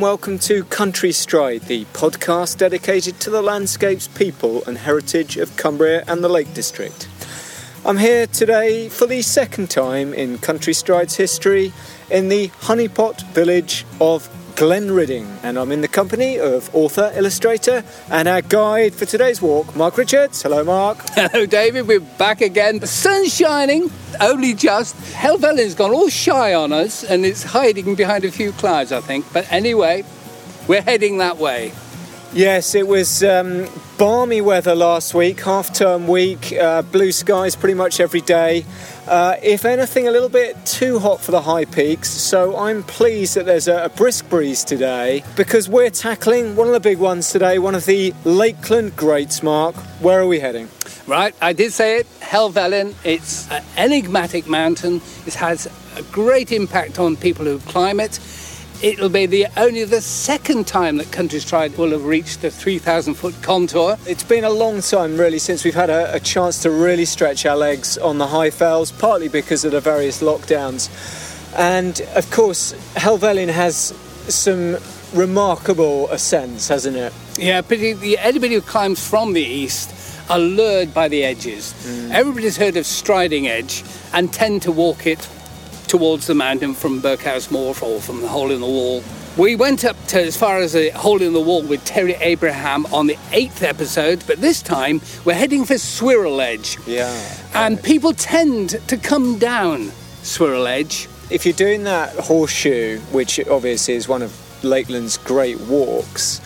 Welcome to Country Stride, the podcast dedicated to the landscapes, people, and heritage of Cumbria and the Lake District. I'm here today for the second time in Country Stride's history in the honeypot village of Glenridding, and I'm in the company of author, illustrator, and our guide for today's walk, Mark Richards. Hello, Mark. Hello, David. We're back again. The sun's shining, only just. Helvellyn's gone all shy on us, and it's hiding behind a few clouds, I think. But anyway, we're heading that way. Yes, it was um, balmy weather last week, half term week, uh, blue skies pretty much every day. Uh, if anything, a little bit too hot for the high peaks, so I'm pleased that there's a, a, brisk breeze today because we're tackling one of the big ones today, one of the Lakeland Greats. Mark, where are we heading? Right, I did say it, Helvellyn. It's an enigmatic mountain. It has a great impact on people who climb it. It'll be the only the second time that Country Stride will have reached the 3,000 foot contour. It's been a long time, really, since we've had a, a chance to really stretch our legs on the high fells, partly because of the various lockdowns. And of course, Helvellyn has some remarkable ascents, hasn't it? Yeah, particularly anybody who climbs from the east are lured by the edges. Mm. Everybody's heard of Striding Edge and tend to walk it towards the mountain from Birkhouse Moor or from the hole in the wall. We went up to as far as the hole in the wall with Terry Abraham on the eighth episode, but this time we're heading for Swirl Edge. Yeah. And people tend to come down Swirl Edge. If you're doing that horseshoe, which obviously is one of Lakeland's great walks,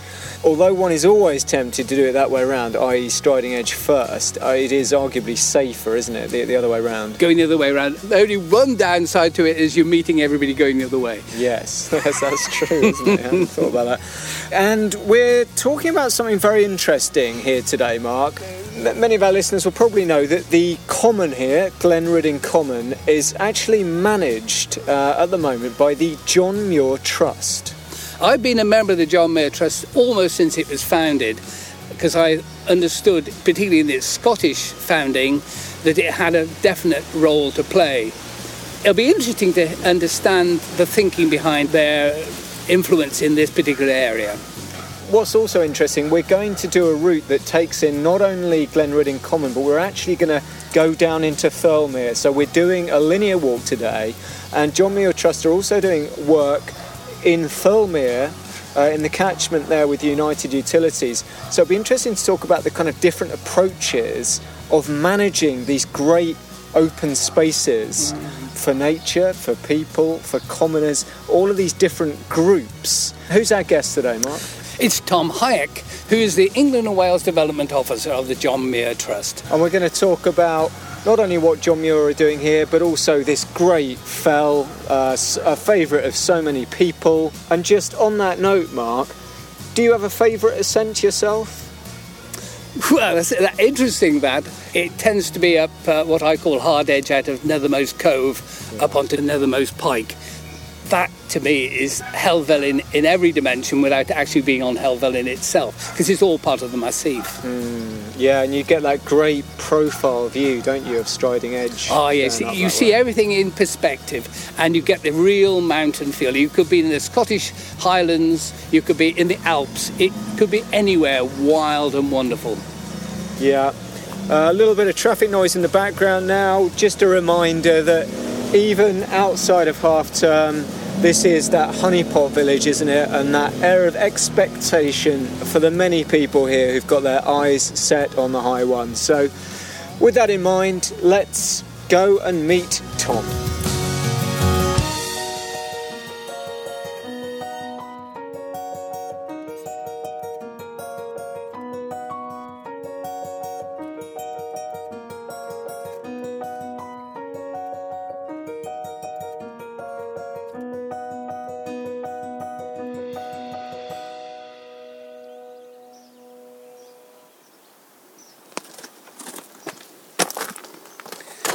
although one is always tempted to do it that way around, i.e., striding edge first, uh, it is arguably safer, isn't it, the, the other way around? Going the other way around. The only one downside to it is you're meeting everybody going the other way. Yes, yes that's true, isn't it? I hadn't thought about that. And we're talking about something very interesting here today, Mark. Many of our listeners will probably know that the common here, Glenridding Common, is actually managed uh, at the moment by the John Muir Trust. I've been a member of the John Muir Trust almost since it was founded because I understood, particularly in its Scottish founding, that it had a definite role to play. It'll be interesting to understand the thinking behind their influence in this particular area. What's also interesting, we're going to do a route that takes in not only Glenridding Common, but we're actually going to go down into Thirlmere. So we're doing a linear walk today, and John Muir Trust are also doing work in Thirlmere, uh, in the catchment there with United Utilities. So it'd be interesting to talk about the kind of different approaches of managing these great open spaces mm. for nature, for people, for commoners, all of these different groups. Who's our guest today, Mark? It's Tom Hayek, who is the England and Wales Development Officer of the John Muir Trust. And we're going to talk about not only what John Muir are doing here, but also this great fell, uh, a favourite of so many people. And just on that note, Mark, do you have a favourite ascent yourself? Well, that's, that's interesting that. It tends to be up uh, what I call hard edge out of Nethermost Cove up onto Nethermost Pike that to me is Helvellyn in every dimension without actually being on Helvellyn itself because it's all part of the massif. Mm, yeah, and you get that great profile view, don't you, of Striding Edge? Oh, yes, you see way. everything in perspective and you get the real mountain feel. You could be in the Scottish Highlands, you could be in the Alps, it could be anywhere wild and wonderful. Yeah. Uh, a little bit of traffic noise in the background now. Just a reminder that even outside of half term, this is that honeypot village, isn't it? And that air of expectation for the many people here who've got their eyes set on the high one. So, with that in mind, let's go and meet Tom.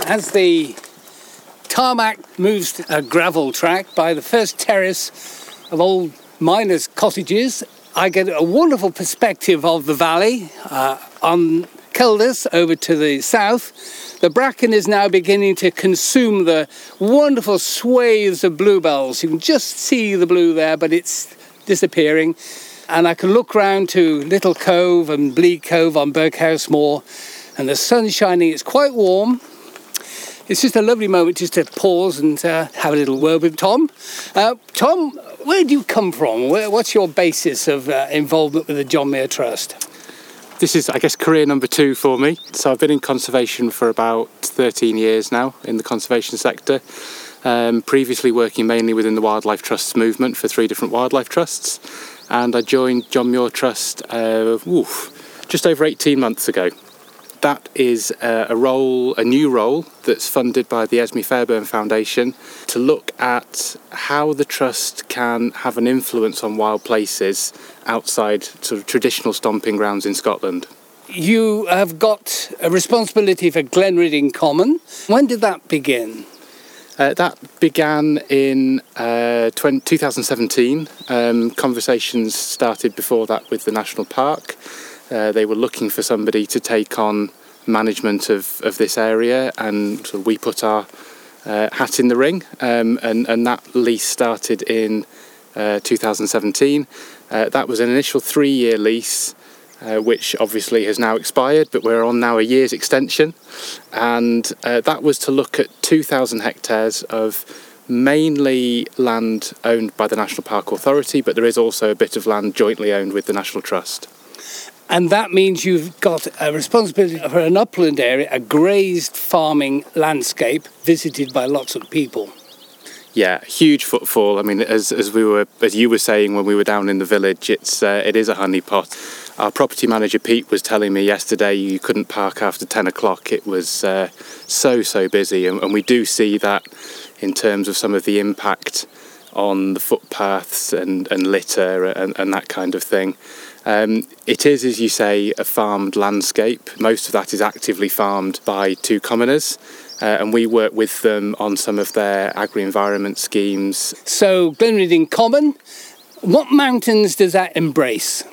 As the tarmac moves a gravel track by the first terrace of old miners' cottages, I get a wonderful perspective of the valley uh, on Keldas over to the south. The bracken is now beginning to consume the wonderful swathes of bluebells. You can just see the blue there, but it's disappearing. And I can look round to Little Cove and Bleak Cove on Birkhouse Moor, and the sun's shining. It's quite warm. It's just a lovely moment just to pause and uh, have a little word with Tom. Uh, Tom, where do you come from? Where, what's your basis of uh, involvement with the John Muir Trust? This is, I guess, career number two for me. So I've been in conservation for about 13 years now in the conservation sector. Um, previously working mainly within the Wildlife Trusts movement for three different wildlife trusts. And I joined John Muir Trust uh, oof, just over 18 months ago. That is a role, a new role that's funded by the Esmée Fairbairn Foundation to look at how the trust can have an influence on wild places outside sort of traditional stomping grounds in Scotland. You have got a responsibility for Glenridding Common. When did that begin? Uh, that began in uh, 20, 2017. Um, conversations started before that with the national park. Uh, they were looking for somebody to take on management of, of this area, and we put our uh, hat in the ring, um, and, and that lease started in uh, 2017. Uh, that was an initial three year lease. Uh, which obviously has now expired, but we're on now a year's extension. And uh, that was to look at 2,000 hectares of mainly land owned by the National Park Authority, but there is also a bit of land jointly owned with the National Trust. And that means you've got a responsibility for an upland area, a grazed farming landscape visited by lots of people. Yeah, huge footfall. I mean, as, as we were, as you were saying when we were down in the village, it's uh, it is a honeypot. Our property manager Pete was telling me yesterday you couldn't park after ten o'clock. It was uh, so so busy, and, and we do see that in terms of some of the impact on the footpaths and, and litter and, and that kind of thing. Um, it is, as you say, a farmed landscape. Most of that is actively farmed by two commoners. Uh, and we work with them on some of their agri-environment schemes. So Glenridding Common, what mountains does that embrace?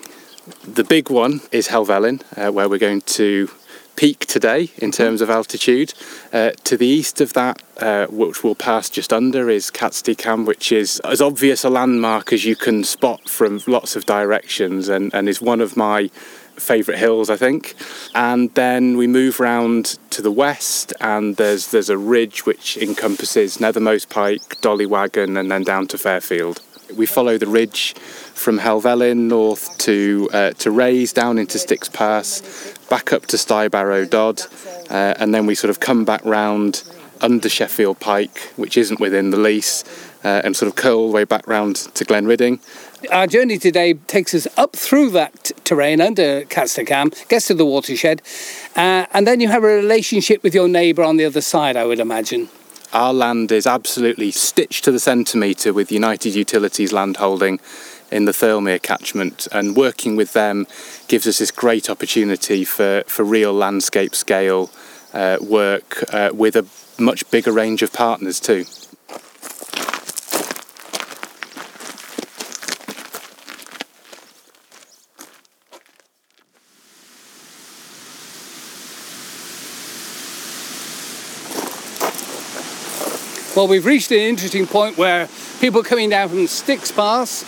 The big one is Helvellyn, uh, where we're going to peak today in terms of altitude. Uh, to the east of that, uh, which we'll pass just under, is Catstycam, which is as obvious a landmark as you can spot from lots of directions and, and is one of my favourite hills, I think. And then we move round to the west, and there's there's a ridge which encompasses Nethermost Pike, Dollywaggon, and then down to Fairfield. We follow the ridge from Helvellyn north to uh, to Raise, down into Sticks Pass, back up to Stybarrow Dodd, uh, and then we sort of come back round under Sheffield Pike, which isn't within the lease, uh, and sort of curl all the way back round to Glenridding. Our journey today takes us up through that t- terrain under Catstycam, gets to the watershed, uh, and then you have a relationship with your neighbour on the other side, I would imagine. Our land is absolutely stitched to the centimetre with United Utilities landholding in the Thirlmere catchment, and working with them gives us this great opportunity for, for real landscape scale uh, work uh, with a much bigger range of partners too. Well, we've reached an interesting point where people coming down from Sticks Pass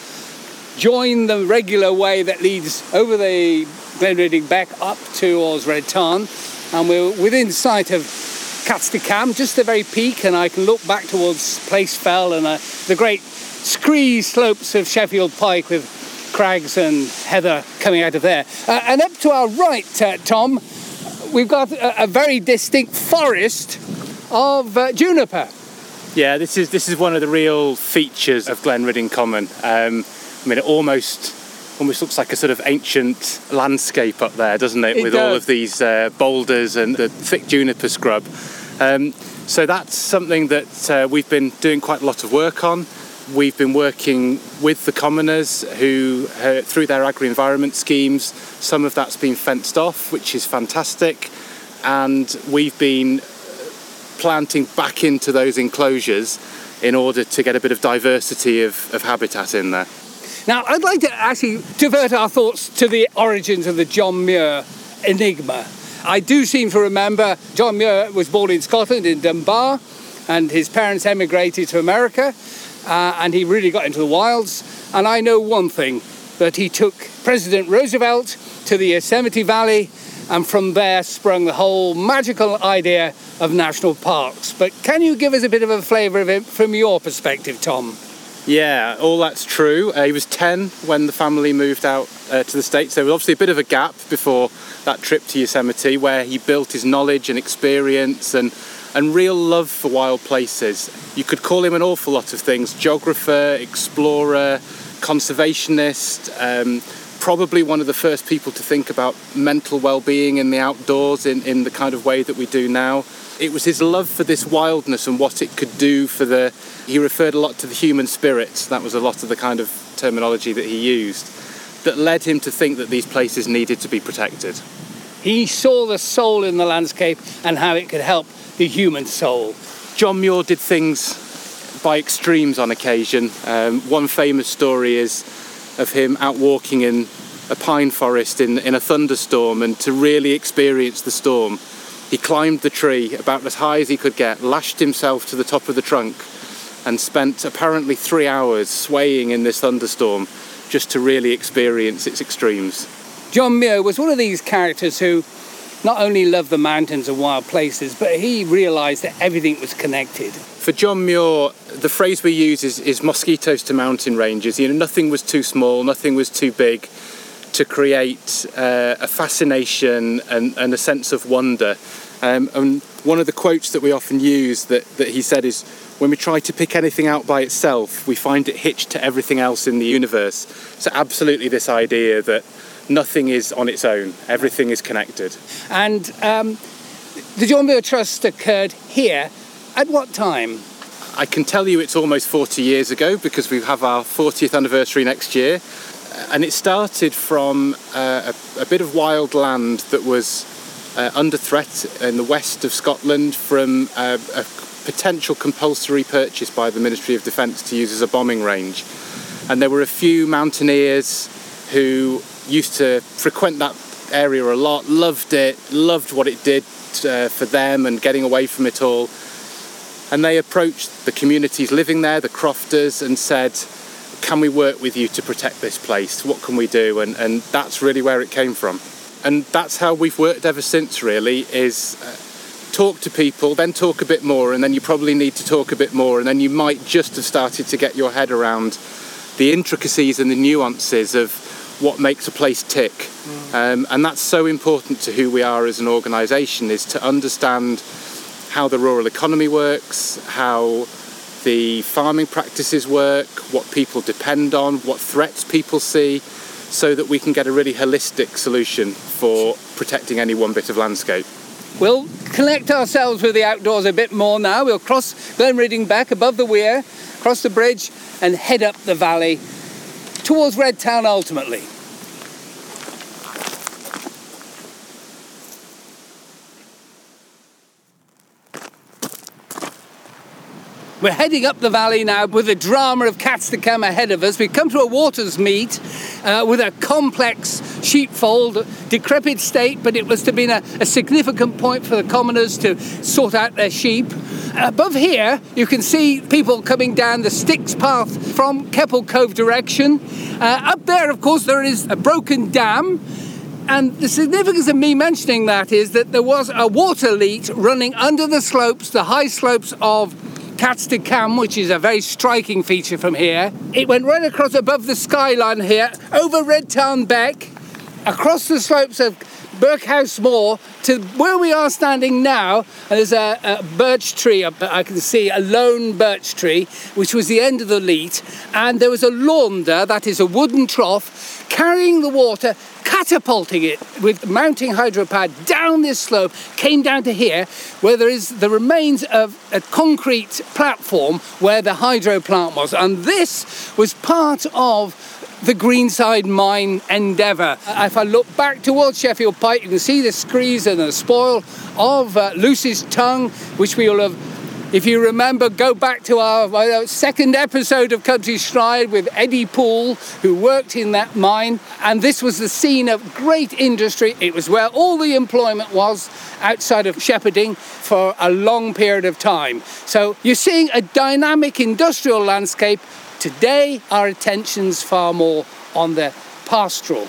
join the regular way that leads over the Glenridding Beck up towards Red Tarn, and we're within sight of Catstycam, just the very peak, and I can look back towards Place Fell and uh, the great scree slopes of Sheffield Pike with crags and heather coming out of there. Uh, and up to our right, uh, Tom, we've got a, a, very distinct forest of uh, juniper. Yeah, this is this is one of the real features of Glenridding Common. Um, I mean, it almost almost looks like a sort of ancient landscape up there, doesn't it? it With does. all of these uh, boulders and the thick juniper scrub. Um, so that's something that uh, we've been doing quite a lot of work on. We've been working with the commoners who, uh, through their agri-environment schemes, some of that's been fenced off, which is fantastic, and we've been planting back into those enclosures in order to get a bit of diversity of, of habitat in there. Now, I'd like to actually divert our thoughts to the origins of the John Muir enigma. I do seem to remember John Muir was born in Scotland, in Dunbar, and his parents emigrated to America, uh, and he really got into the wilds. And I know one thing that he took President Roosevelt to the Yosemite Valley, and from there sprung the whole magical idea of national parks. But can you give us a bit of a flavour of it from your perspective, Tom? Yeah, all that's true. Uh, he was 10 when the family moved out uh, to the States. There was obviously a bit of a gap before that trip to Yosemite where he built his knowledge and experience and, and real love for wild places. You could call him an awful lot of things geographer, explorer, conservationist, um, probably one of the first people to think about mental well being in the outdoors in, in the kind of way that we do now. It was his love for this wildness and what it could do for the. He referred a lot to the human spirit, that was a lot of the kind of terminology that he used, that led him to think that these places needed to be protected. He saw the soul in the landscape and how it could help the human soul. John Muir did things by extremes on occasion. Um, one famous story is of him out walking in a pine forest in, in a thunderstorm and to really experience the storm. He climbed the tree about as high as he could get, lashed himself to the top of the trunk, and spent apparently three hours swaying in this thunderstorm just to really experience its extremes. John Muir was one of these characters who not only loved the mountains and wild places, but he realised that everything was connected. For John Muir, the phrase we use is, is mosquitoes to mountain ranges. You know, nothing was too small, nothing was too big to create uh, a fascination and, and, a sense of wonder. Um, and one of the quotes that we often use that, that he said is, when we try to pick anything out by itself, we find it hitched to everything else in the universe. So, absolutely, this idea that nothing is on its own, everything is connected. And um, the John Muir Trust occurred here at what time? I can tell you it's almost 40 years ago because we have our 40th anniversary next year. And it started from uh, a, a, bit of wild land that was uh, under threat in the west of Scotland from uh, a potential compulsory purchase by the Ministry of Defence to use as a bombing range. And there were a few mountaineers who used to frequent that area a lot, loved it, loved what it did uh, for them and getting away from it all. And they approached the communities living there, the crofters, and said, Can we work with you to protect this place? What can we do? And, and that's really where it came from. And that's how we've worked ever since, really, is uh, talk to people, then talk a bit more, and then you probably need to talk a bit more, and then you might just have started to get your head around the intricacies and the nuances of what makes a place tick. Mm. Um, and that's so important to who we are as an organisation is to understand how the rural economy works, how the farming practices work, what people depend on, what threats people see, so that we can get a really holistic solution for protecting any one bit of landscape. We'll connect ourselves with the outdoors a bit more now. We'll cross Glen Glenridding Beck above the weir, cross the bridge, and head up the valley towards Red Tarn ultimately. We're heading up the valley now with the drama of Catstycam ahead of us. We've come to a waters meet uh, with a complex sheepfold, decrepit state, but it was to be a, a significant point for the commoners to sort out their sheep. Above here, you can see people coming down the Sticks path from Keppel Cove direction. Uh, up there, of course, there is a broken dam. And the significance of me mentioning that is that there was a water leat running under the slopes, the high slopes of Catstye Cam, which is a very striking feature from here. It went right across above the skyline here, over Red Tarn Beck, across the slopes of Birkhouse Moor to where we are standing now. And there's a, a, birch tree, I can see a lone birch tree, which was the end of the leat. And there was a launder, that is a wooden trough, carrying the water catapulting it with mounting hydropad down this slope, came down to here, where there is the remains of a concrete platform where the hydro plant was. And this was part of the Greenside mine endeavour. If I look back towards Sheffield Pike, you can see the screes and the spoil of uh, Lucy's tongue, which we will have If you remember, go back to our second episode of Country Stride with Eddie Poole, who worked in that mine. And this was the scene of great industry. It was where all the employment was outside of shepherding for a long period of time. So you're seeing a dynamic industrial landscape. Today, our attention's far more on the pastoral.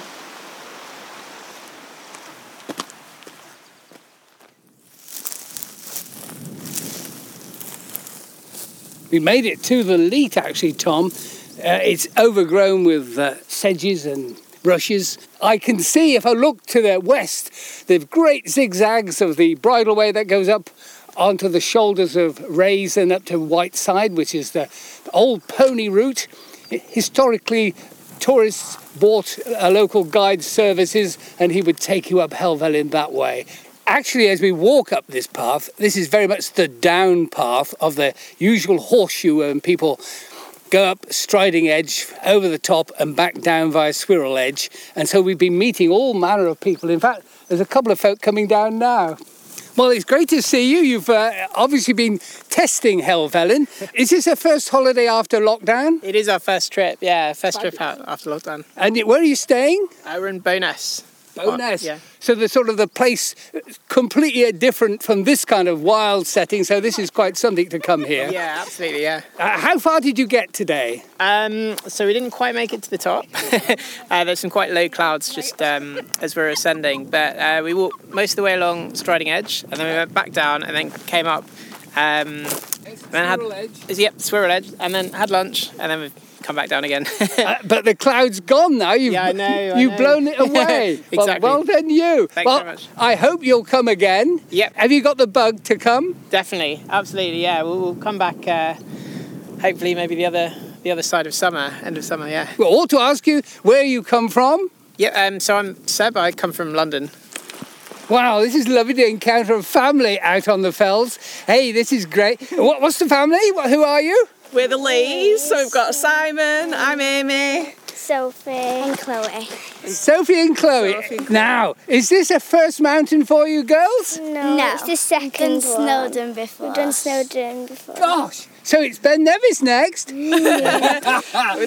We made it to the leat actually, Tom. Uh, it's overgrown with uh, sedges and rushes. I can see if I look to the west, the great zigzags of the bridleway that goes up onto the shoulders of Raise and up to Whiteside, which is the old pony route. Historically, tourists bought a local guide services and he would take you up Helvellyn that way. Actually, as we walk up this path, this is very much the down path of the usual horseshoe and people go up Striding Edge over the top and back down via Swirral Edge. And so we've been meeting all manner of people. In fact, there's a couple of folk coming down now. Well, it's great to see you. You've uh, obviously been testing Helvellyn. Is this a first holiday after lockdown? It is our first trip, yeah, first trip out after lockdown. And where are you staying? Uh, we're in Bowness. Bowness. yeah. So the sort of the place completely different from this kind of wild setting. So this is quite something to come here. Yeah, absolutely, yeah. Uh, how far did you get today? Um, so we didn't quite make it to the top. uh, there's some quite low clouds just um, as we're ascending, but uh, we walked most of the way along Striding Edge, and then we went back down, and then came up. Um, then had, Swirral Edge. Yep, Swirral Edge, and then had lunch, and then we've come back down again. Uh, but the cloud's gone now. You've, Yeah, I know, I you've know. blown it away. Well, Exactly. Well, done you. Thanks well, very much. I hope you'll come again. Yep. Have you got the bug to come? Definitely, absolutely, yeah. We'll, we'll come back. Uh, hopefully, maybe the other the other side of summer, end of summer, yeah. Well, ought to ask you where you come from. Yeah. Um, so I'm Seb. I come from London. Wow, this is lovely to encounter a family out on the fells. Hey, this is great. What, what's the family? What, who are you? We're the Lees, so we've got Simon, I'm Amy. Sophie and Chloe. Sophie and Chloe. Sophie and Chloe. Now, is this a first mountain for you girls? No, it's the second We've done one. Snowdon before. We've done Snowdon before. Gosh, so it's Ben Nevis next. With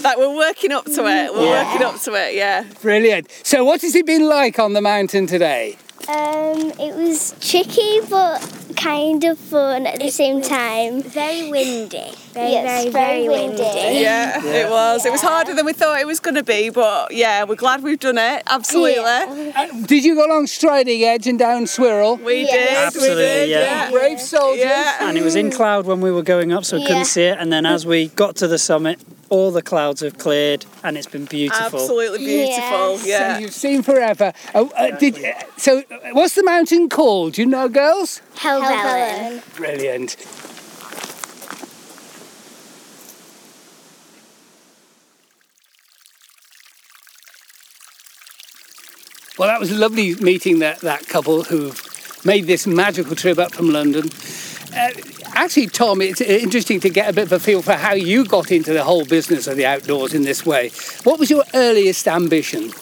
that, we're working up to it. We're working up to it, yeah. Brilliant. So, what has it been like on the mountain today? Um, it was tricky but kind of fun at the same time. Very windy. Very, Yes, very, very very windy. windy. Yeah, it was. It was harder than we thought it was going to be, but yeah, we're glad we've done it. Absolutely. Uh, did you go along Striding Edge and down Swirl? We Yes. did. we Absolutely, did, yeah. Brave soldiers. Yeah. and it was in cloud when we were going up, so we Yeah. couldn't see it. And then as we got to the summit, all the clouds have cleared, and it's been beautiful. Absolutely beautiful. Yes. Yeah. So you've seen forever. Oh, uh, did, uh, so, uh, what's the mountain called? Do you know, girls? Helvellyn. Brilliant. Well, that was lovely meeting that, that couple who made this magical trip up from London. Uh, actually, Tom, it's interesting to get a bit of a feel for how you got into the whole business of the outdoors in this way. What was your earliest ambition?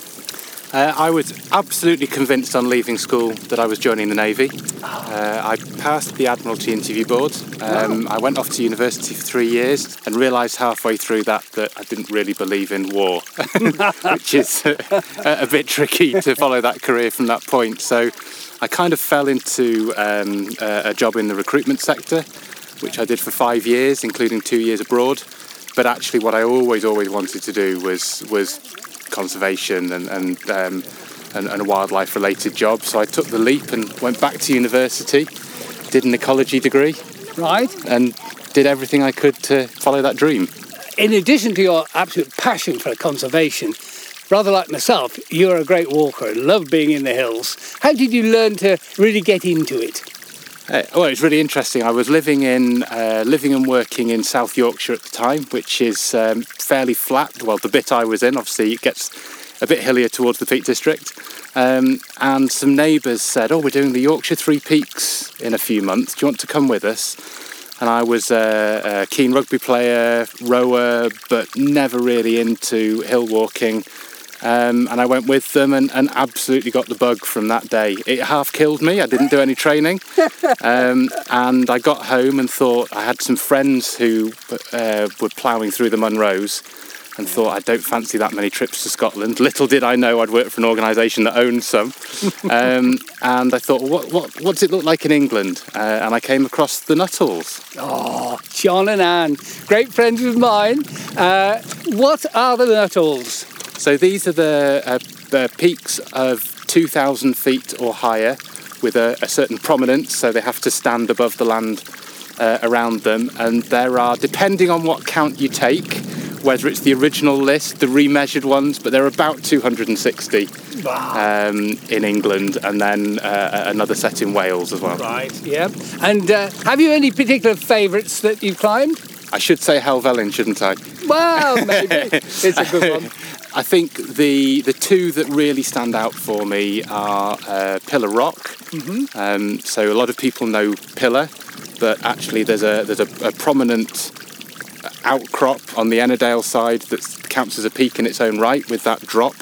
Uh, I was absolutely convinced on leaving school that I was joining the Navy. Uh, I passed the Admiralty interview board. Um, I went off to university for three years and realised halfway through that that I didn't really believe in war, which is a, a bit tricky to follow that career from that point. So I kind of fell into um, a, a job in the recruitment sector, which I did for five years, including two years abroad. But actually, what I always, always wanted to do was was conservation and and, um, and, and a wildlife related job. So I took the leap and went back to university, did an ecology degree, Right? and did everything I could to follow that dream. in addition to your absolute passion for conservation, rather like myself, you're a great walker and love being in the hills. How did you learn to really get into it? Uh, well, it was really interesting. I was living in uh, living and working in South Yorkshire at the time, which is um, fairly flat. Well, the bit I was in, obviously, it gets a bit hillier towards the Peak District. Um, and some neighbours said, "Oh, we're doing the Yorkshire Three Peaks in a few months. Do you want to come with us?" And I was a, a keen rugby player, rower, but never really into hill walking. Um, and I went with them and, and absolutely got the bug from that day. It half killed me. I didn't do any training. Um, and I got home and thought I had some friends who uh, were ploughing through the Munros and thought I don't fancy that many trips to Scotland. Little did I know I'd work for an organisation that owned some. Um, and I thought, well, what, what, what does it look like in England? Uh, and I came across the Nuttall. Oh, John and Anne, great friends of mine. Uh, what are the Nuttalls? So these are the, uh, the peaks of 2,000 feet or higher with a, a, certain prominence, so they have to stand above the land uh, around them. And there are, depending on what count you take, whether it's the original list, the remeasured ones, but there are about 260 wow. um, in England and then uh, another set in Wales as well. Right, yeah. And uh, have you any particular favourites that you've climbed? I should say Helvellyn, shouldn't I? Well, maybe. it's a good one. I think the the two that really stand out for me are uh, Pillar Rock. Mm-hmm. Um, so a lot of people know Pillar, but actually there's a there's a, a prominent outcrop on the Ennerdale side that counts as a peak in its own right with that drop.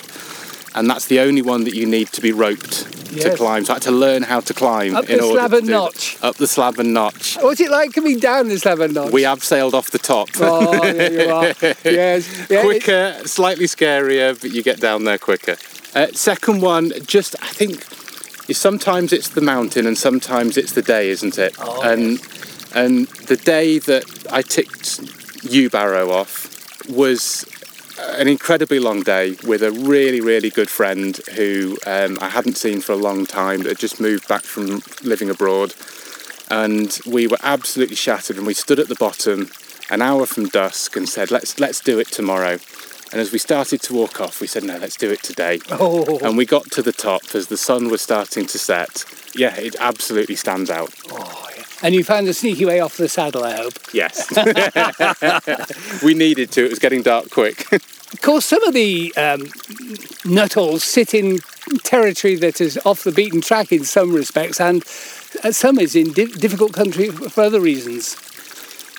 And that's the only one that you need to be roped Yes. to climb. So I had to learn how to climb Up in the order slab to and notch. Up the slab and notch. What's it like coming down the slab and notch? We abseiled off the top. Oh, there you are. yes. Yeah, quicker, slightly scarier, but you get down there quicker. Uh, second one, just I think sometimes it's the mountain and sometimes it's the day, isn't it? Oh, and and the day that I ticked Yewbarrow off was an incredibly long day with a really, really good friend who um, I hadn't seen for a long time that had just moved back from living abroad. And we were absolutely shattered and we stood at the bottom an hour from dusk and said, let's, let's do it tomorrow. And as we started to walk off, we said, no, let's do it today. Oh. And we got to the top as the sun was starting to set. Yeah, it absolutely stands out. And you found a sneaky way off the saddle, I hope. Yes. we needed to, it was getting dark quick. Of course, some of the um, sit in territory that is off the beaten track in some respects, and uh, some is in di- difficult country for other reasons.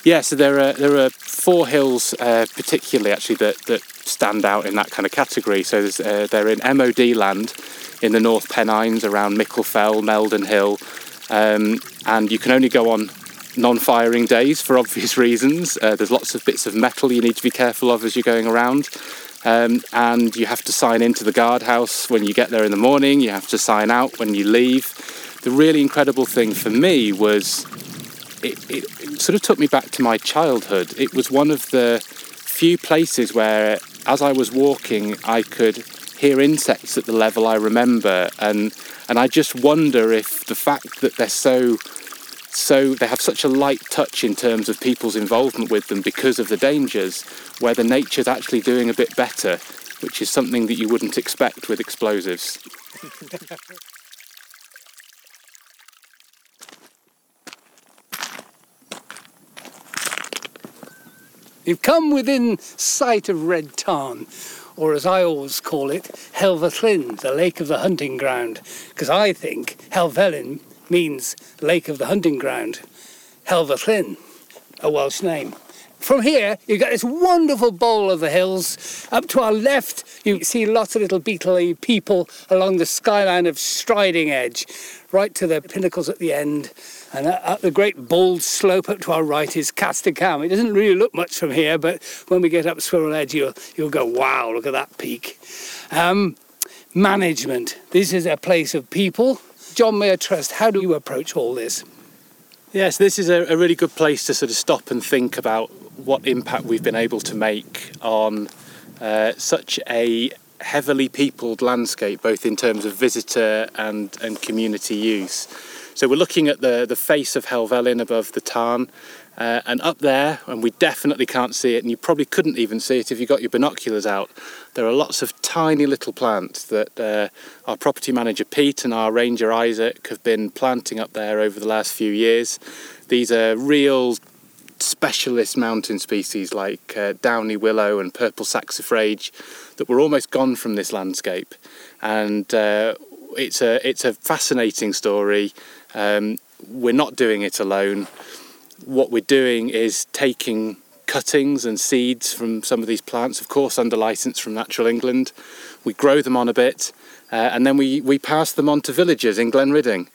Yeah, so there are there are four hills uh, particularly actually that, that stand out in that kind of category. So there's, uh, they're in MOD land in the North Pennines around Mickle Fell, Meldon Hill, um, and you can only go on non-firing days for obvious reasons. Uh, there's lots of bits of metal you need to be careful of as you're going around. Um, and you have to sign into the guardhouse when you get there in the morning. You have to sign out when you leave. The really incredible thing for me was it, it, it sort of took me back to my childhood. It was one of the few places where, as I was walking, I could hear insects at the level I remember, and and I just wonder if the fact that they're so so they have such a light touch in terms of people's involvement with them because of the dangers, whether nature's actually doing a bit better, which is something that you wouldn't expect with explosives. You've come within sight of Red Tarn, or as I always call it, Helvethlyn, the lake of the hunting ground, because I think Helvellyn means lake of the hunting ground. Helvethlyn, a Welsh name. From here, you've got this wonderful bowl of the hills. Up to our left, you see lots of little beetly people along the skyline of Striding Edge, right to the pinnacles at the end. And at the great bald slope up to our right is Catstycam. It doesn't really look much from here, but when we get up Swirl Edge, you'll, you'll go, wow, look at that peak. Um, management. This is a place of people. John Muir Trust, how do you approach all this? Yes, this is a, a really good place to sort of stop and think about what impact we've been able to make on uh, such a heavily peopled landscape, both in terms of visitor and, and community use. So we're looking at the, the face of Helvellyn above the Tarn, uh, and up there, and we definitely can't see it, and you probably couldn't even see it if you got your binoculars out. There are lots of tiny little plants that uh, our property manager Pete and our ranger Isaac have been planting up there over the last few years. These are real specialist mountain species like uh, downy willow and purple saxifrage that were almost gone from this landscape, and uh, it's a it's a fascinating story. Um, we're not doing it alone. What we're doing is taking cuttings and seeds from some of these plants, of course, under license from Natural England. We grow them on a bit, uh, and then we, we pass them on to villagers in Glenridding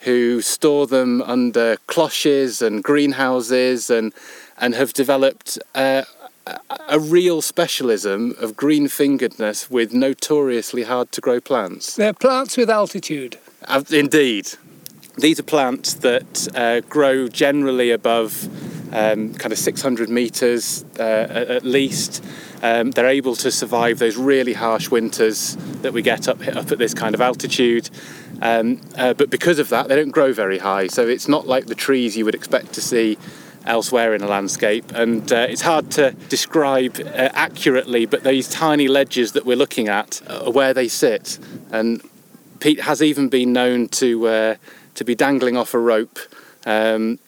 who store them under cloches and greenhouses and, and have developed uh, a- real specialism of green fingeredness with notoriously hard to grow plants. They're plants with altitude. Uh, Indeed. These are plants that uh, grow generally above um, kind of 600 metres uh, at, at least. Um, they're able to survive those really harsh winters that we get up, up at this kind of altitude. Um, uh, but because of that, they don't grow very high. So it's not like the trees you would expect to see elsewhere in a landscape. And uh, it's hard to describe uh, accurately, but these tiny ledges that we're looking at are where they sit. And Pete has even been known to uh, to be dangling off a rope, um,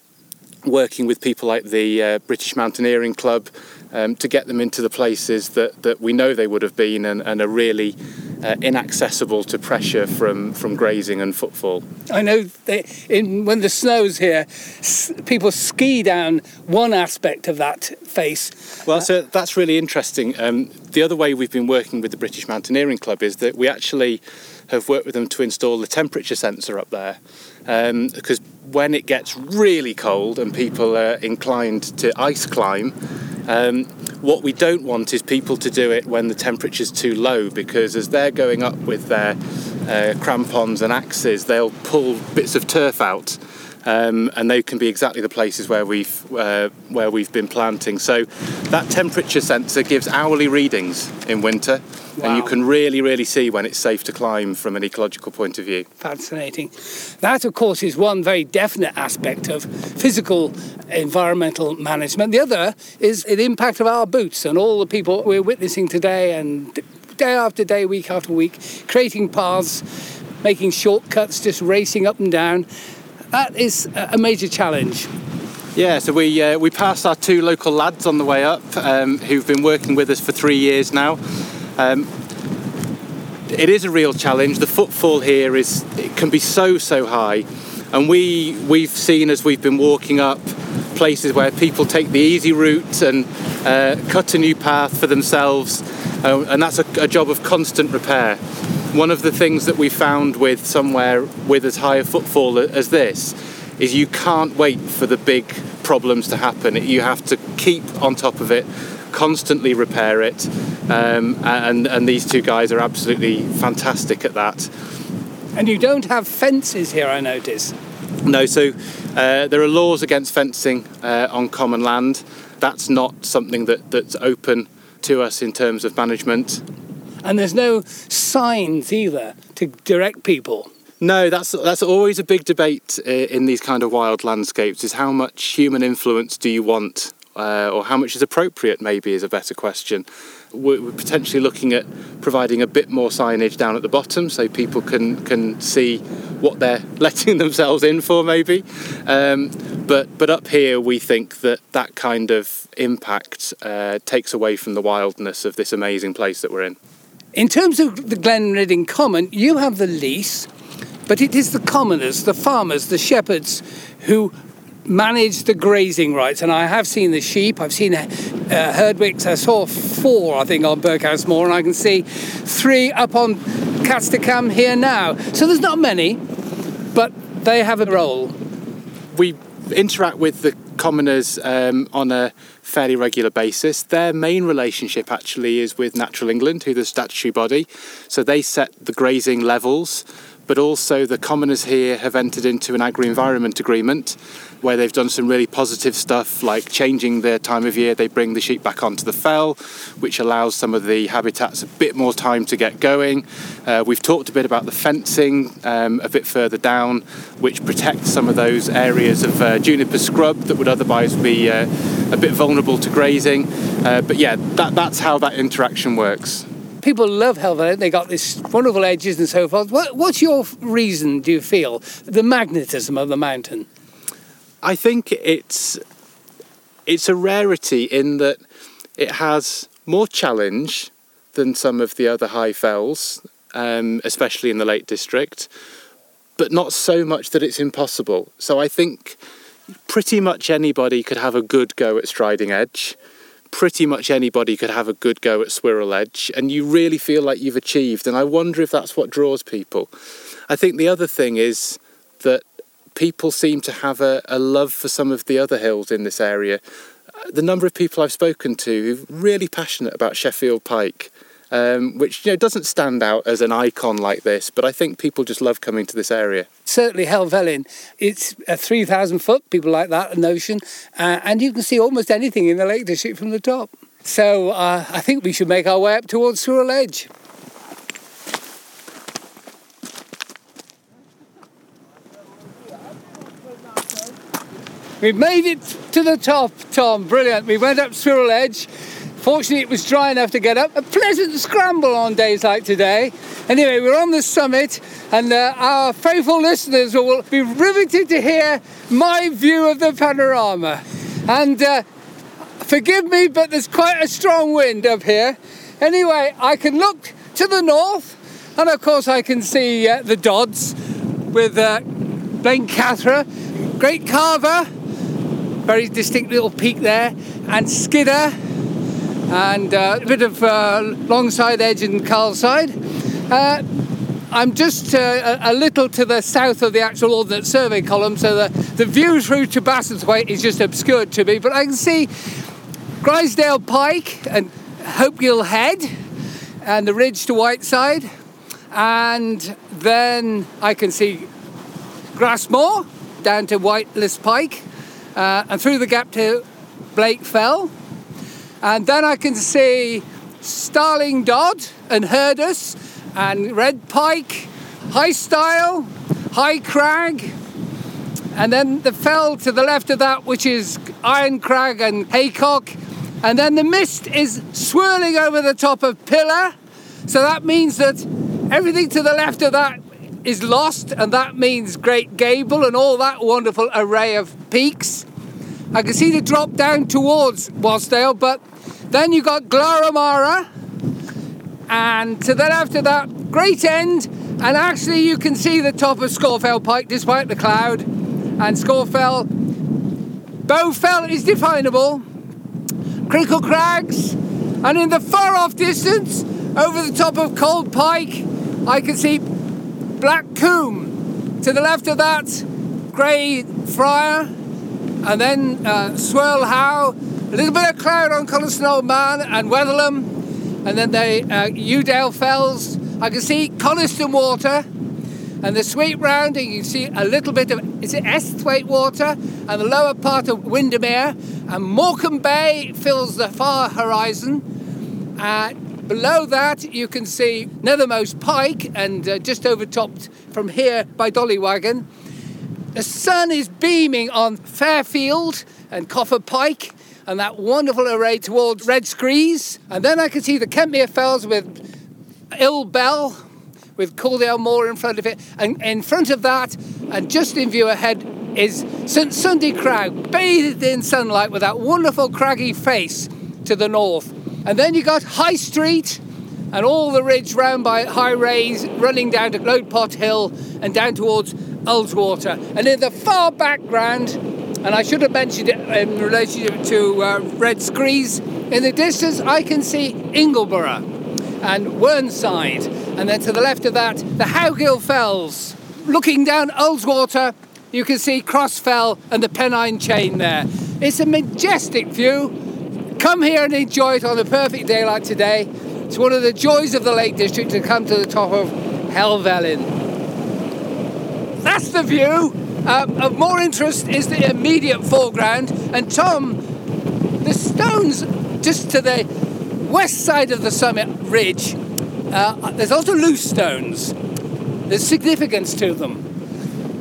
working with people like the uh, British Mountaineering Club um, to get them into the places that, that we know they would have been and, and are really uh, inaccessible to pressure from, from grazing and footfall. I know they, in, when the snow's here, s- people ski down one aspect of that face. Well, so that's really interesting. Um, the other way we've been working with the British Mountaineering Club is that we actually have worked with them to install the temperature sensor up there. Um, because when it gets really cold and people are inclined to ice climb, um, what we don't want is people to do it when the temperature's too low because as they're going up with their uh, crampons and axes, they'll pull bits of turf out. Um, and they can be exactly the places where we've uh, where we've been planting. So that temperature sensor gives hourly readings in winter, and you can really really see when it's safe to climb from an ecological point of view. Fascinating. That, of course, is one very definite aspect of physical environmental management. The other is the impact of our boots and all the people we're witnessing today and day after day, week after week, creating paths, making shortcuts, just racing up and down. That is a a major challenge. Yeah, so we uh, we passed our two local lads on the way up, um, who've been working with us for three years now. Um, it is a real challenge. The footfall here is it can be so so high, and we we've seen as we've been walking up places where people take the easy route and uh, cut a new path for themselves, uh, and that's a, a job of constant repair. One of the things that we found with somewhere with as high a footfall as this is you can't wait for the big problems to happen. You have to keep on top of it, constantly repair it, um, and and these two guys are absolutely fantastic at that. And you don't have fences here, I notice. No, so uh, there are laws against fencing uh, on common land. That's not something that, that's open to us in terms of management. And there's no signs either to direct people. No, that's that's always a big debate uh, in these kind of wild landscapes. Is how much human influence do you want, uh, or how much is appropriate? Maybe is a better question. We're, we're potentially looking at providing a bit more signage down at the bottom, so people can can see what they're letting themselves in for, maybe. Um, but but up here, we think that that kind of impact uh, takes away from the wildness of this amazing place that we're in. In terms of the Glenridding Common, you have the lease, but it is the commoners, the farmers, the shepherds who manage the grazing rights. And I have seen the sheep, I've seen uh, herdwicks, I saw four, I think, on Birkhouse Moor, and I can see three up on Catstycam here now. So there's not many, but they have a role. we interact with the commoners um, on a fairly regular basis. Their main relationship actually is with Natural England, who the statutory body. So they set the grazing levels, but also the commoners here have entered into an agri-environment agreement where they've done some really positive stuff like changing their time of year they bring the sheep back onto the fell, which allows some of the habitats a bit more time to get going. Uh, we've talked a bit about the fencing um, a bit further down, which protects some of those areas of uh, juniper scrub that would otherwise be uh, a bit vulnerable to grazing. Uh, but yeah, that, that's how that interaction works. People love Helvellyn, they got this wonderful edges and so forth. What, what's your reason, do you feel, the magnetism of the mountain? I think it's it's a rarity in that it has more challenge than some of the other high fells, um, especially in the Lake District, but not so much that it's impossible. So I think pretty much anybody could have a good go at Striding Edge. Pretty much anybody could have a good go at Swirl Edge, and you really feel like you've achieved. And I wonder if that's what draws people. I think the other thing is that people seem to have a, a love for some of the other hills in this area. The number of people I've spoken to who are really passionate about Sheffield Pike um, which you know doesn't stand out as an icon like this, but I think people just love coming to this area. Certainly, Helvellyn, it's a 3,000 foot, people like that, notion, uh, and you can see almost anything in the Lake District from the top. So uh, I think we should make our way up towards Swirral Edge. We've made it to the top, Tom. Brilliant. We went up Swirral Edge. Fortunately, it was dry enough to get up. A pleasant scramble on days like today. Anyway, we're on the summit, and uh, our faithful listeners will be riveted to hear my view of the panorama. And uh, forgive me, but there's quite a strong wind up here. Anyway, I can look to the north, and of course, I can see uh, the Dodds with uh, Blencathra, Great Calva, very distinct little peak there, and Skiddaw and uh, a bit of uh, longside edge and Carlside. Uh, I'm just uh, a little to the south of the actual Ordnance Survey column, so the, the view through to Bassenthwaite is just obscured to me, but I can see Grisedale Pike and Hopegill Head and the ridge to Whiteside, and then I can see Grasmoor down to Whiteless Pike, uh, and through the gap to Blake Fell, and then I can see Starling Dodd and Herdus and Red Pike, High Stile, High Crag, and then the fell to the left of that, which is Iron Crag and Haycock. And then the mist is swirling over the top of Pillar. So that means that everything to the left of that is lost, and that means Great Gable and all that wonderful array of peaks. I can see the drop down towards Wasdale, but then you got Glaramara, and to the left of that, Great End, and actually you can see the top of Scafell Pike despite the cloud. And Scafell, Bowfell is definable, Crinkle Crags, and in the far off distance, over the top of Cold Pike, I can see Black Combe. To the left of that, Grey Friar, and then uh, Swirl How, a little bit of cloud on Coniston Man and Wetherlam, and then the uh, Yewdale Fells. I can see Coniston Water and the sweep rounding. You can see a little bit of is it Esthwaite Water and the lower part of Windermere, and Morecambe Bay fills the far horizon. Uh, below that, you can see Nethermost Pike, and uh, just overtopped from here by Dollywaggon. The sun is beaming on Fairfield and Coffer Pike, and that wonderful array towards Red Screes. And then I can see the Kentmere Fells with Ill Bell, with Caudale Moor in front of it. And in front of that, and just in view ahead, is St Sunday Crag, bathed in sunlight with that wonderful craggy face to the north. And then you got High Street and all the ridge round by High Raise running down to Loadpot Hill and down towards Ullswater. And in the far background, and I should have mentioned it in relation to uh, Red Screes. In the distance, I can see Ingleborough and Whernside. and then to the left of that, the Howgill Fells. Looking down Ullswater, you can see Cross Fell and the Pennine Chain there. It's a majestic view. Come here and enjoy it on a perfect day like today. It's one of the joys of the Lake District to come to the top of Helvellyn. That's the view. Um, of more interest is the immediate foreground, and Tom, the stones just to the west side of the summit ridge, uh, there's also loose stones. There's significance to them.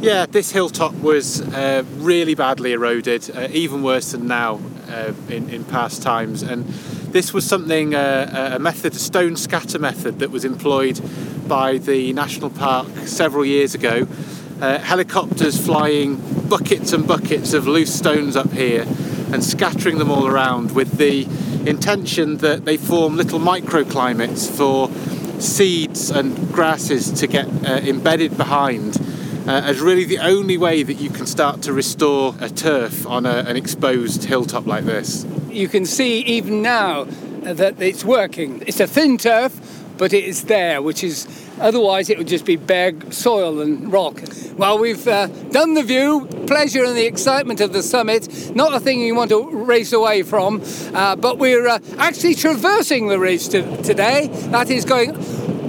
Yeah, this hilltop was uh, really badly eroded, uh, even worse than now uh, in, in past times. And this was something, uh, a method, a stone scatter method that was employed by the National Park several years ago uh, helicopters flying buckets and buckets of loose stones up here and scattering them all around with the intention that they form little microclimates for seeds and grasses to get uh, embedded behind uh, as really the only way that you can start to restore a turf on a, an exposed hilltop like this. you can see even now that it's working. It's a thin turf, but it is there, which is otherwise it would just be bare soil and rock. Well, we've uh, done the view, pleasure and the excitement of the summit, not a thing you want to race away from, uh, but we're uh, actually traversing the ridge to, today. That is going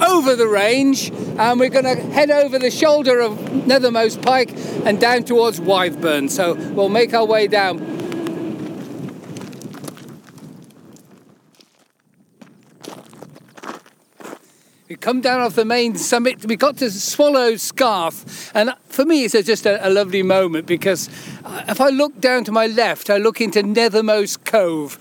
over the range, and we're going to head over the shoulder of Nethermost Pike and down towards Wythburn. So we'll make our way down. Come down off the main summit. We got to Swallow Scarth, and for me, it's just a, a, lovely moment because if I look down to my left, I look into Nethermost Cove,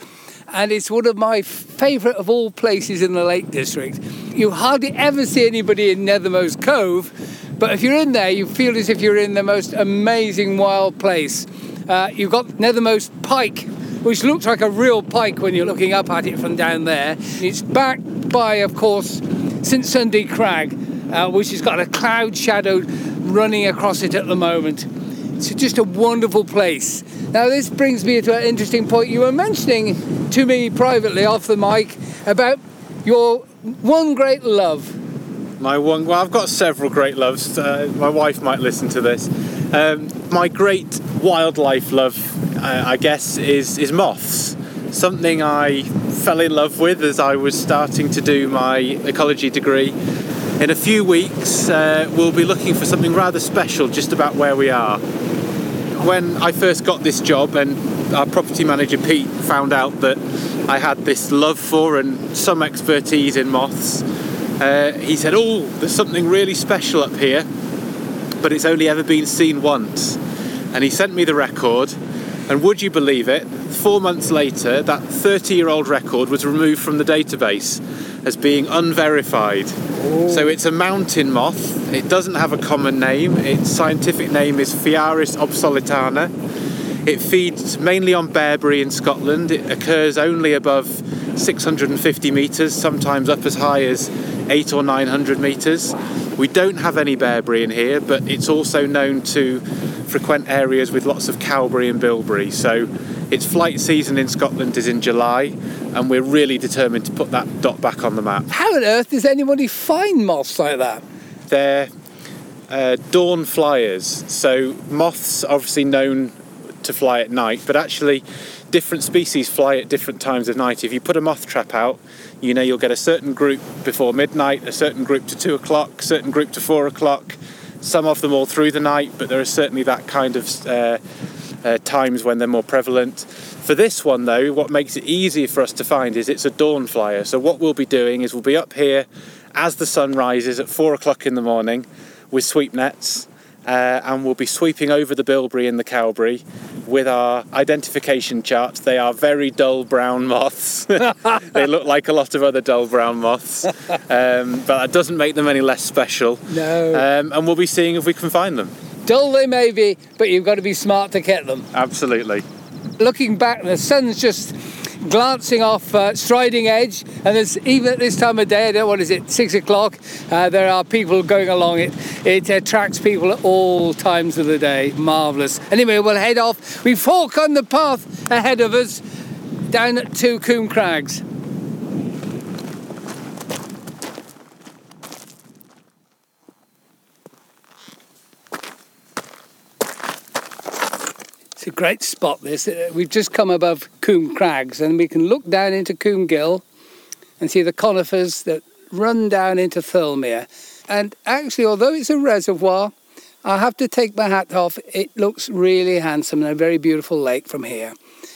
and it's one of my favourite of all places in the Lake District. You hardly ever see anybody in Nethermost Cove, but if you're in there, you feel as if you're in the most amazing wild place. Uh, you've got Nethermost Pike, which looks like a real pike when you're looking up at it from down there. It's backed by, of course, St Sunday Crag, uh, which has got a cloud shadow running across it at the moment. It's just a wonderful place. Now, this brings me to an interesting point. You were mentioning to me privately off the mic about your one great love. My one, well, I've got several great loves. Uh, my wife might listen to this. Um, my great wildlife love, uh, I guess, is, is moths. Something I fell in love with as I was starting to do my ecology degree. In a few weeks, uh, we'll be looking for something rather special just about where we are. When I first got this job, and our property manager Pete found out that I had this love for and some expertise in moths, uh, he said, Oh, there's something really special up here, but it's only ever been seen once. And he sent me the record, and would you believe it? Four months later, that 30 year old record was removed from the database as being unverified. Oh. So it's a mountain moth. It doesn't have a common name. Its scientific name is Phiaris obsoletana. It feeds mainly on bearberry in Scotland. It occurs only above 650 metres, sometimes up as high as 8 or 900 metres. We don't have any bearberry in here, but it's also known to frequent areas with lots of cowberry and bilberry. So its flight season in Scotland is in July, and we're really determined to put that dot back on the map. How on earth does anybody find moths like that? They're uh, dawn flyers. So moths obviously known to fly at night, but actually different species fly at different times of night. If you put a moth trap out, you know you'll get a certain group before midnight, a certain group to two o'clock, a certain group to four o'clock. Some of them all through the night, but there are certainly that kind of uh, uh, times when they're more prevalent. For this one, though, what makes it easier for us to find is it's a dawn flyer. So, what we'll be doing is we'll be up here as the sun rises at four o'clock in the morning with sweep nets. Uh, and we'll be sweeping over the bilberry and the cowberry with our identification charts. They are very dull brown moths. they look like a lot of other dull brown moths, um, but that doesn't make them any less special. No. Um, and we'll be seeing if we can find them. Dull they may be, but you've got to be smart to get them. Absolutely. Looking back, the sun's just glancing off uh, Striding Edge, and there's even at this time of day, I don't know, what is it, six o'clock, uh, there are people going along it. It attracts people at all times of the day. Marvellous. Anyway, we'll head off. We fork on the path ahead of us down to Coombe Crags. Great spot, this. Uh, we've just come above Coombe Crags and we can look down into Coombe Gill and see the conifers that run down into Thirlmere. And actually, although it's a reservoir, I have to take my hat off. It looks really handsome and a very beautiful lake from here.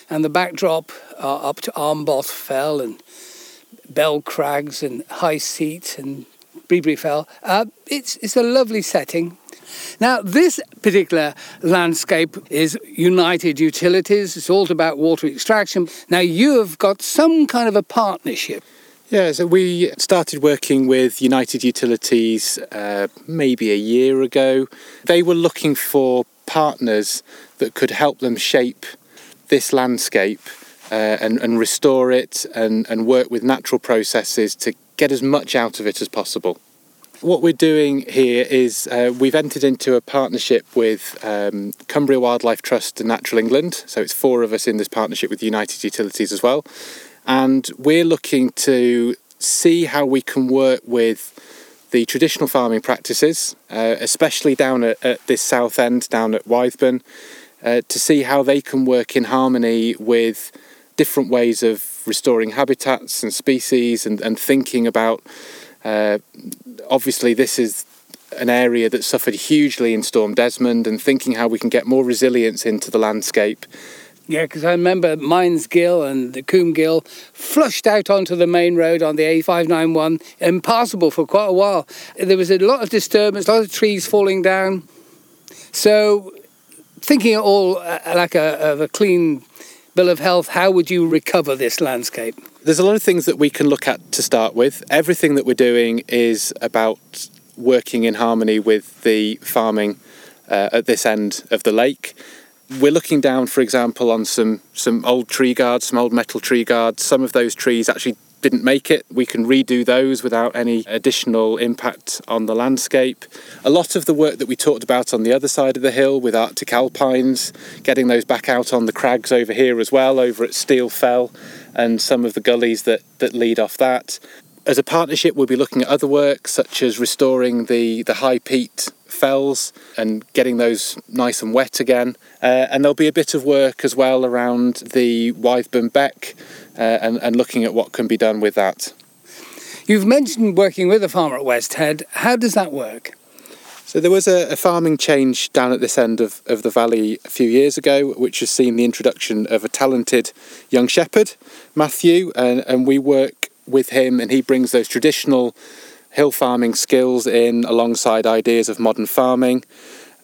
And the backdrop uh, up to Armboth Fell and Bell Crags and High Seat and Bleaberry Fell. Uh, it's, it's a lovely setting. Now, this particular landscape is United Utilities. It's all about water extraction. Now, you have got some kind of a partnership. Yeah, so we started working with United Utilities uh, maybe a year ago. They were looking for partners that could help them shape this landscape uh, and, and restore it and, and work with natural processes to get as much out of it as possible. What we're doing here is uh, we've entered into a partnership with um, Cumbria Wildlife Trust and Natural England. So it's four of us in this partnership with United Utilities as well. And we're looking to see how we can work with the traditional farming practices, uh, especially down at, at, this south end, down at Wythburn, uh, to see how they can work in harmony with different ways of restoring habitats and species and, and thinking about uh, obviously this is an area that suffered hugely in Storm Desmond and thinking how we can get more resilience into the landscape. Yeah, because I remember Mines Gill and the Coombe Gill flushed out onto the main road on the A591, impassable for quite a while. There was a lot of disturbance, a lot of trees falling down. So, thinking it all uh, like a, of a clean bill of health, how would you recover this landscape? There's a lot of things that we can look at to start with. Everything that we're doing is about working in harmony with the farming uh, at this end of the lake. We're looking down, for example, on some, some old tree guards, some old metal tree guards. Some of those trees actually didn't make it. We can redo those without any additional impact on the landscape. A lot of the work that we talked about on the other side of the hill with Arctic alpines, getting those back out on the crags over here as well, over at Steel Fell and some of the gullies that, that lead off that. As a partnership, we'll be looking at other work such as restoring the, the high peat fells and getting those nice and wet again. Uh, and there'll be a bit of work as well around the Wythburn Beck uh, and, and looking at what can be done with that. You've mentioned working with a farmer at West Head. How does that work? So there was a, a, farming change down at this end of, of the valley a few years ago, which has seen the introduction of a talented young shepherd, Matthew, and, and we work with him and he brings those traditional hill farming skills in alongside ideas of modern farming.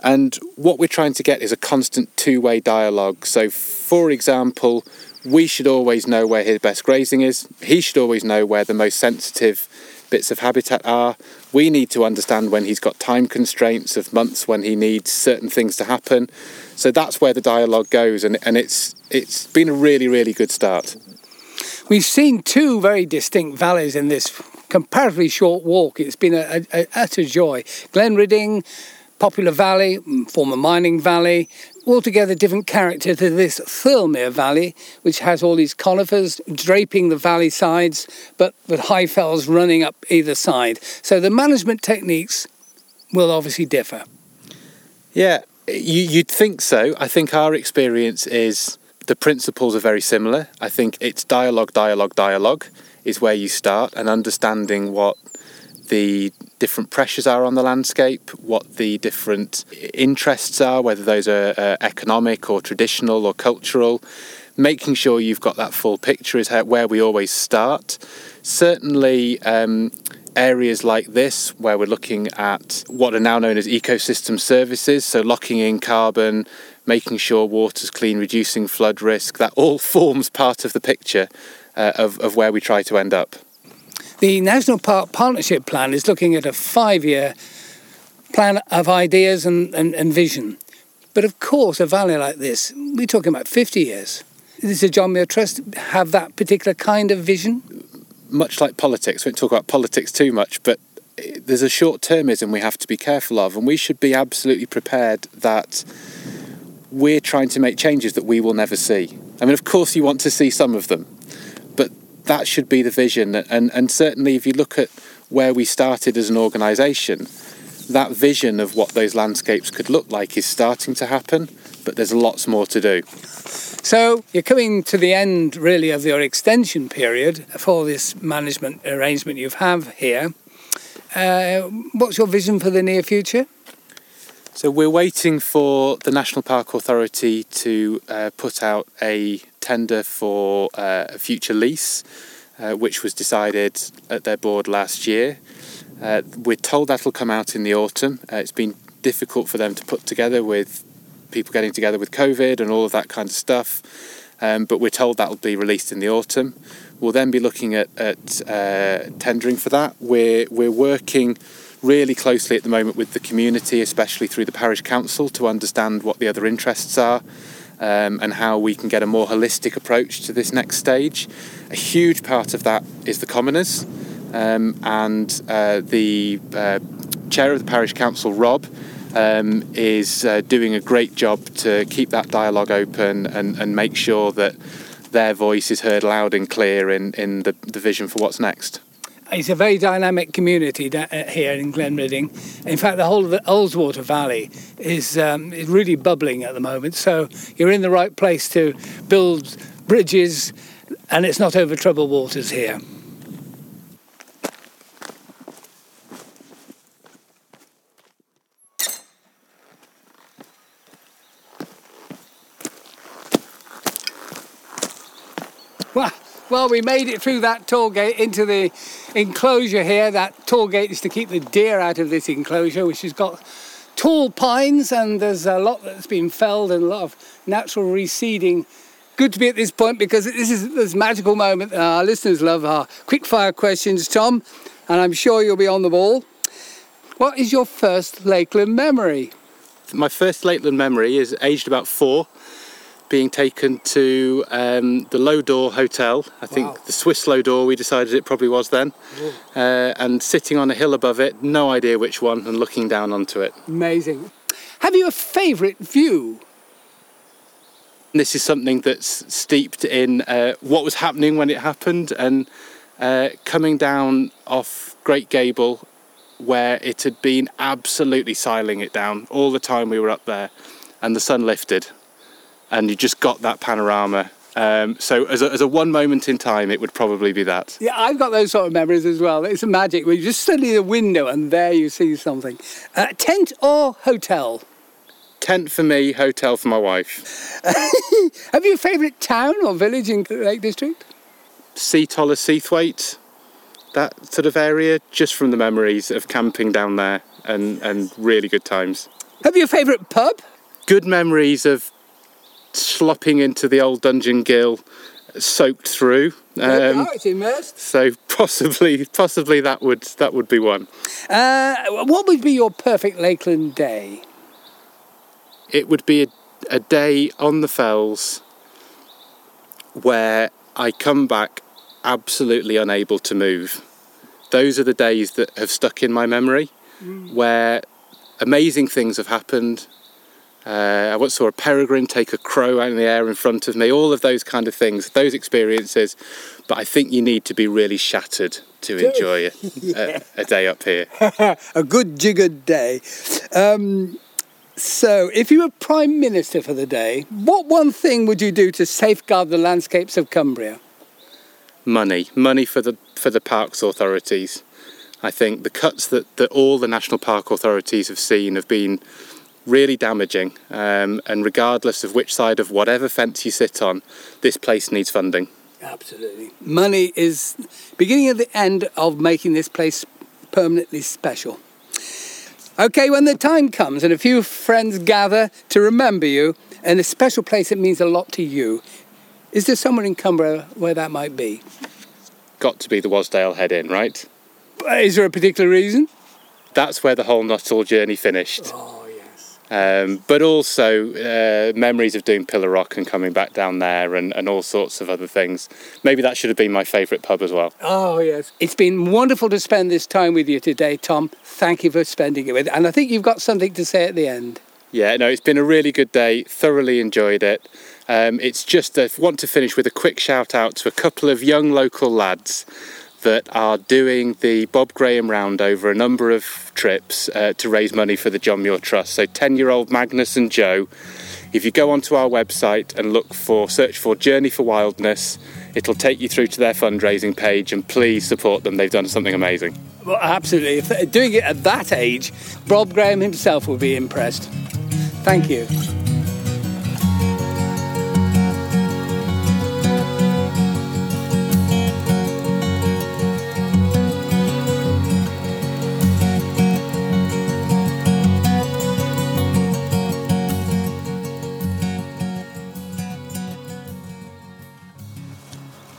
And what we're trying to get is a constant two way dialogue. So, for example, we should always know where his best grazing is. He should always know where the most sensitive bits of habitat are. We need to understand when he's got time constraints of months when he needs certain things to happen. So that's where the dialogue goes, and, and it's it's been a really really good start. We've seen two very distinct valleys in this comparatively short walk. It's been a, a, a utter joy. Glenridding Popular Valley, mm, former mining valley, altogether different character to this Thirlmere Valley, which has all these conifers draping the valley sides, but with high fells running up either side. So the management techniques will obviously differ. Yeah, you, you'd think so. I think our experience is the principles are very similar. I think it's dialogue, dialogue, dialogue is where you start, and understanding what the different pressures are on the landscape, what the different interests are, whether those are uh, economic or traditional or cultural. Making sure you've got that full picture is how, where we always start. Certainly, um, areas like this, where we're looking at what are now known as ecosystem services, so locking in carbon, making sure water's clean, reducing flood risk, that all forms part of the picture uh, of, of where we try to end up. The National Park Partnership Plan is looking at a five year plan of ideas and, and, and, vision. But of course, a valley like this, we're talking about 50 years. Does the John Muir Trust have that particular kind of vision? Much like politics, we don't talk about politics too much, but there's a short termism we have to be careful of, and we should be absolutely prepared that we're trying to make changes that we will never see. I mean, of course, you want to see some of them, that should be the vision. And, and certainly, if you look at where we started as an organisation, that vision of what those landscapes could look like is starting to happen, but there's lots more to do. So you're coming to the end, really, of your extension period for this management arrangement you have here. Uh, what's your vision for the near future? So we're waiting for the National Park Authority to uh, put out a tender for uh, a future lease, uh, which was decided at their board last year. Uh, we're told that'll come out in the autumn. Uh, it's been difficult for them to put together with people getting together with COVID and all of that kind of stuff. Um, but we're told that'll be released in the autumn. We'll then be looking at, at uh, tendering for that. We're we're working really closely at the moment with the community, especially through the parish council, to understand what the other interests are um, and how we can get a more holistic approach to this next stage. A huge part of that is the commoners. um, and uh, the uh, chair of the parish council, Rob, um, is uh, doing a great job to keep that dialogue open and, and make sure that their voice is heard loud and clear in, in the, the vision for what's next. It's a very dynamic community uh, here in Glenridding. In fact, the whole of the Ullswater Valley is, um, is really bubbling at the moment. So you're in the right place to build bridges, and it's not over troubled waters here. Well, well, we made it through that toll gate into the enclosure here. That toll gate is to keep the deer out of this enclosure, which has got tall pines and there's a lot that's been felled and a lot of natural reseeding. Good to be at this point because this is this magical moment our listeners love our quick fire questions, Tom, and I'm sure you'll be on the ball. What is your first Lakeland memory? My first Lakeland memory is aged about four, being taken to um, the Lodore Hotel. I think Wow. the Swiss Lodore, we decided it probably was then. Uh, and sitting on a hill above it, no idea which one, and looking down onto it. Amazing. Have you a favourite view? This is something that's steeped in uh, what was happening when it happened and uh, coming down off Great Gable where it had been absolutely siling it down all the time we were up there and the sun lifted and you just got that panorama. Um, so as a, as a one moment in time, it would probably be that. Yeah, I've got those sort of memories as well. It's a magic where you just study the window and there you see something. Uh, tent or hotel? Tent for me, hotel for my wife. Have you a favourite town or village in Lake District? Seatoller, Seathwaite, that sort of area, just from the memories of camping down there and, and really good times. Have you a favourite pub? good memories of slopping into the old dungeon gill soaked through um, immersed. so possibly possibly that would that would be one Uh, what would be your perfect Lakeland day? it would be a, a day on the fells where i come back absolutely unable to move those are the days that have stuck in my memory where amazing things have happened Uh, I once saw a peregrine take a crow out in the air in front of me, all of those kind of things, those experiences. But I think you need to be really shattered to enjoy a, a, a day up here. a good jiggered day. Um, so, if you were Prime Minister for the day, what one thing would you do to safeguard the landscapes of Cumbria? Money, money for the for the parks authorities. I think the cuts that, that all the national park authorities have seen have been really damaging. Um, and regardless of which side of whatever fence you sit on, this place needs funding. Absolutely. Money is beginning of the end of making this place permanently special. Okay, when the time comes and a few friends gather to remember you in a special place that means a lot to you, is there somewhere in Cumbria where that might be? Got to be the Wasdale Head Inn, right? Is there a particular reason? That's where the whole Nuttall journey finished. Oh. Um, but also uh, memories of doing Pillar Rock and coming back down there and, and all sorts of other things. Maybe that should have been my favourite pub as well. Oh, yes. It's been wonderful to spend this time with you today, Tom. Thank you for spending it with And I think you've got something to say at the end. Yeah, no, it's been a really good day. Thoroughly enjoyed it. Um, it's just I want to finish with a quick shout out to a couple of young local lads that are doing the Bob Graham round over a number of trips uh, to raise money for the John Muir Trust. So 10 year old Magnus and Joe, if you go onto our website and look for, search for Journey for Wildness, it'll take you through to their fundraising page and please support them. They've done something amazing. Well, absolutely. If doing it at that age, Bob Graham himself will be impressed. Thank you.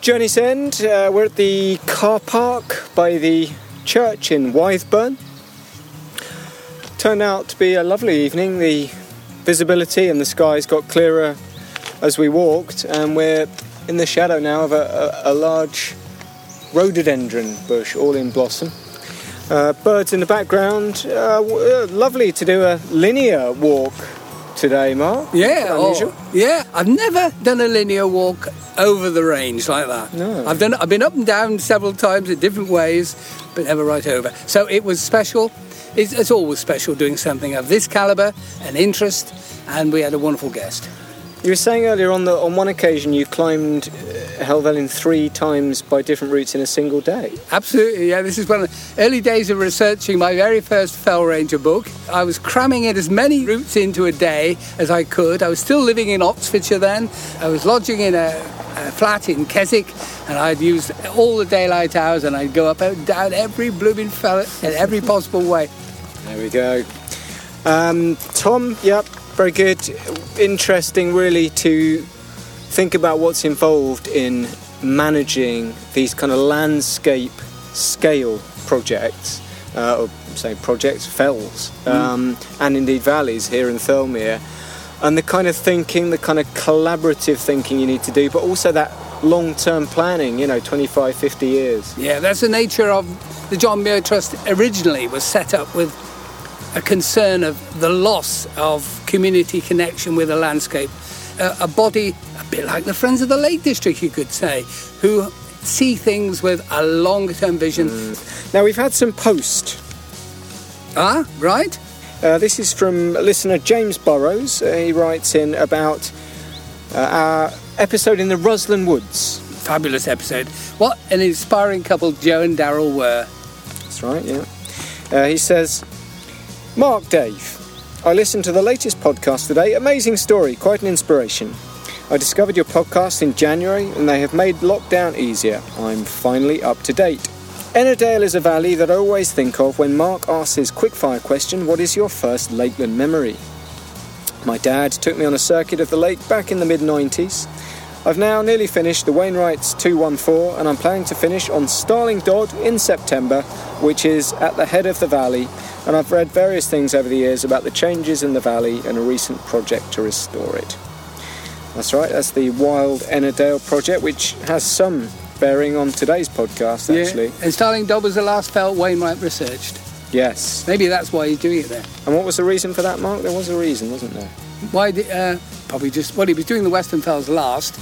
Journey's End, uh, we're at the car park by the church in Wythburn. Turned out to be a lovely evening. The visibility and the skies got clearer as we walked, and we're in the shadow now of a, a, a large rhododendron bush, all in blossom. Uh, birds in the background. Uh, uh, lovely to do a linear walk today, Mark. Yeah, Quite oh, yeah. I've never done a linear walk over the range like that. No. I've done. I've been up and down several times in different ways, but never right over. So it was special. It's, it's always special doing something of this caliber and interest, and we had a wonderful guest. You were saying earlier on that on one occasion you climbed uh, Helvellyn three times by different routes in a single day. Absolutely, yeah. This is one of the early days of researching my very first Fell Ranger book. I was cramming in as many routes into a day as I could. I was still living in Oxfordshire then. I was lodging in a, a flat in Keswick, and I'd use all the daylight hours, and I'd go up and down every blooming fell in every possible way. There we go. Um, Tom, yep, very good. Interesting, really, to think about what's involved in managing these kind of landscape scale projects, uh, or say projects, fells, um, and indeed valleys here in Thirlmere, and the kind of thinking, the kind of collaborative thinking you need to do, but also that long term planning, you know, 25, 50 years. Yeah, that's the nature of the John Muir Trust originally was set up with a concern of the loss of community connection with the landscape. A body, a bit like the Friends of the Lake District, you could say, who see things with a longer term vision. Now, we've had some post Ah, right? Uh, this is from listener James Burrows. Uh, he writes in about uh, our episode in the Rusland Woods. Fabulous episode. What an inspiring couple Joe and Daryl were. That's right, yeah. Uh, he says, Mark Dave, I listened to the latest podcast today. Amazing story, quite an inspiration. I discovered your podcast in January and they have made lockdown easier. I'm finally up to date. Ennerdale is a valley that I always think of when Mark asks his quickfire question What is your first Lakeland memory? My dad took me on a circuit of the lake back in the mid 90s. I've now nearly finished the Wainwrights 214 and I'm planning to finish on Starling Dodd in September, which is at the head of the valley. And I've read various things over the years about the changes in the valley and a recent project to restore it. That's right, that's the Wild Ennerdale project, which has some bearing on today's podcast, actually. Yeah. And Starling Dodd was the last felt Wainwright researched. Yes. Maybe that's why he's doing it there. And what was the reason for that, Mark? There was a reason, wasn't there? Why did, uh, probably just, well, he was doing the Western Fells last,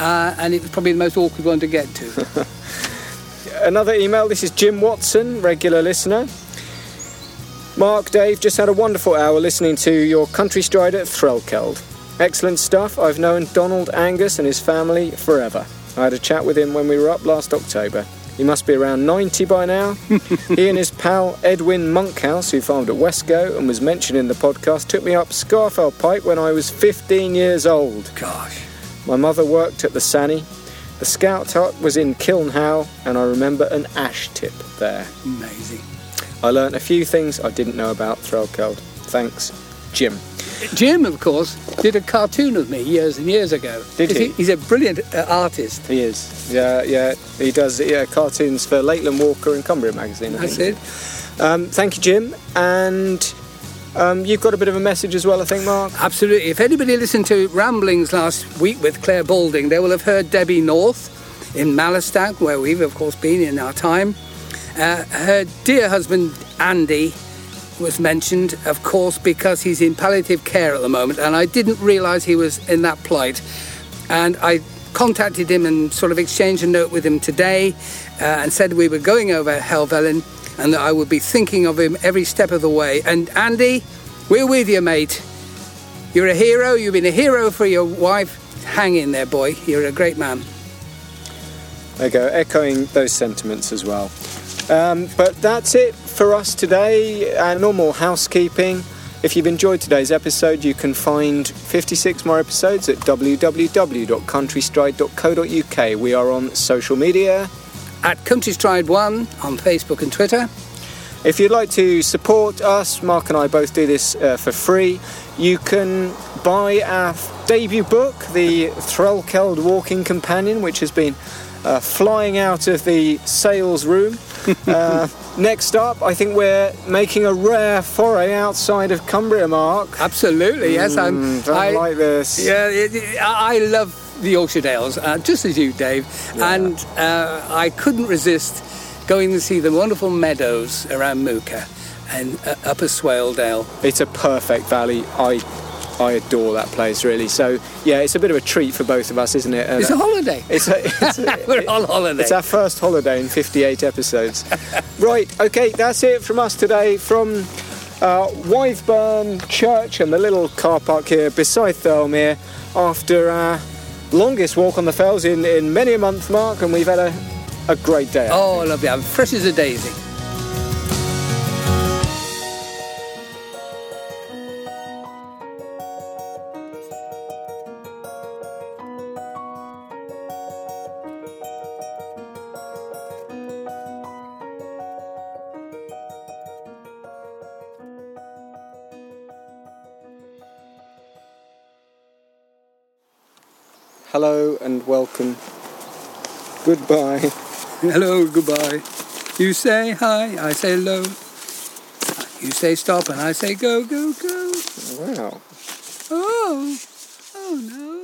uh, and it was probably the most awkward one to get to. Another email. This is Jim Watson, regular listener. Mark, Dave, just had a wonderful hour listening to your country stride at Threlkeld. Excellent stuff. I've known Donald Angus and his family forever. I had a chat with him when we were up last October. He must be around 90 by now. he and his pal Edwin Monkhouse, who farmed at Westgo and was mentioned in the podcast, took me up Scafell Pike when I was 15 years old. Gosh. My mother worked at the Sani. The scout hut was in Kilnhow, and I remember an ash tip there. Amazing. I learnt a few things I didn't know about Threlkeld. Thanks, Jim. Jim, of course, did a cartoon of me years and years ago. Did he? He's a brilliant uh, artist. He is. Yeah, yeah. He does yeah, cartoons for Lakeland Walker and Cumbria magazine. I That's think. it. Um, thank you, Jim. And um, you've got a bit of a message as well, I think, Mark. Absolutely. If anybody listened to Ramblings last week with Clare Balding, they will have heard Debbie North in Mallerstang, where we've, of course, been in our time. Uh, her dear husband, Andy, was mentioned, of course, because he's in palliative care at the moment, and I didn't realise he was in that plight. And I contacted him and sort of exchanged a note with him today uh, and said we were going over Helvellyn and that I would be thinking of him every step of the way. And Andy, we're with you, mate. You're a hero. You've been a hero for your wife. Hang in there, boy. You're a great man. There you go, echoing those sentiments as well. Um, but that's it for us today. Our normal housekeeping. If you've enjoyed today's episode, you can find 56 more episodes at www.countrystride.co.uk. We are on social media. At Country Stride One on Facebook and Twitter. If you'd like to support us, Mark and I both do this uh, for free. You can buy our debut book, The Threlkeld Walking Companion, which has been uh, flying out of the sales room. uh, next up, I think we're making a rare foray outside of Cumbria, Mark. Absolutely, yes. I'm. Mm, don't I, like this. Yeah, it, it- I love the Yorkshire Dales, uh, just as you, Dave, and uh, I couldn't resist going to see the wonderful meadows around Muker and uh, Upper Swaledale. It's a perfect valley. I I adore that place really. So yeah, it's a bit of a treat for both of us, isn't it? And, It's a uh, holiday. It's, a, it's, a- We're on holiday. it's our first holiday in 58 episodes. right, okay, that's it from us today from uh, Wythburn Church and the little car park here beside Thirlmere after our longest walk on the fells in, in many a month, Mark, and we've had a, a great day. Oh, lovely. I'm fresh as a daisy. Hello and welcome. Goodbye. Hello, goodbye. You say hi, I say hello. You say stop, and I say go, go, go. Wow. Oh, oh no.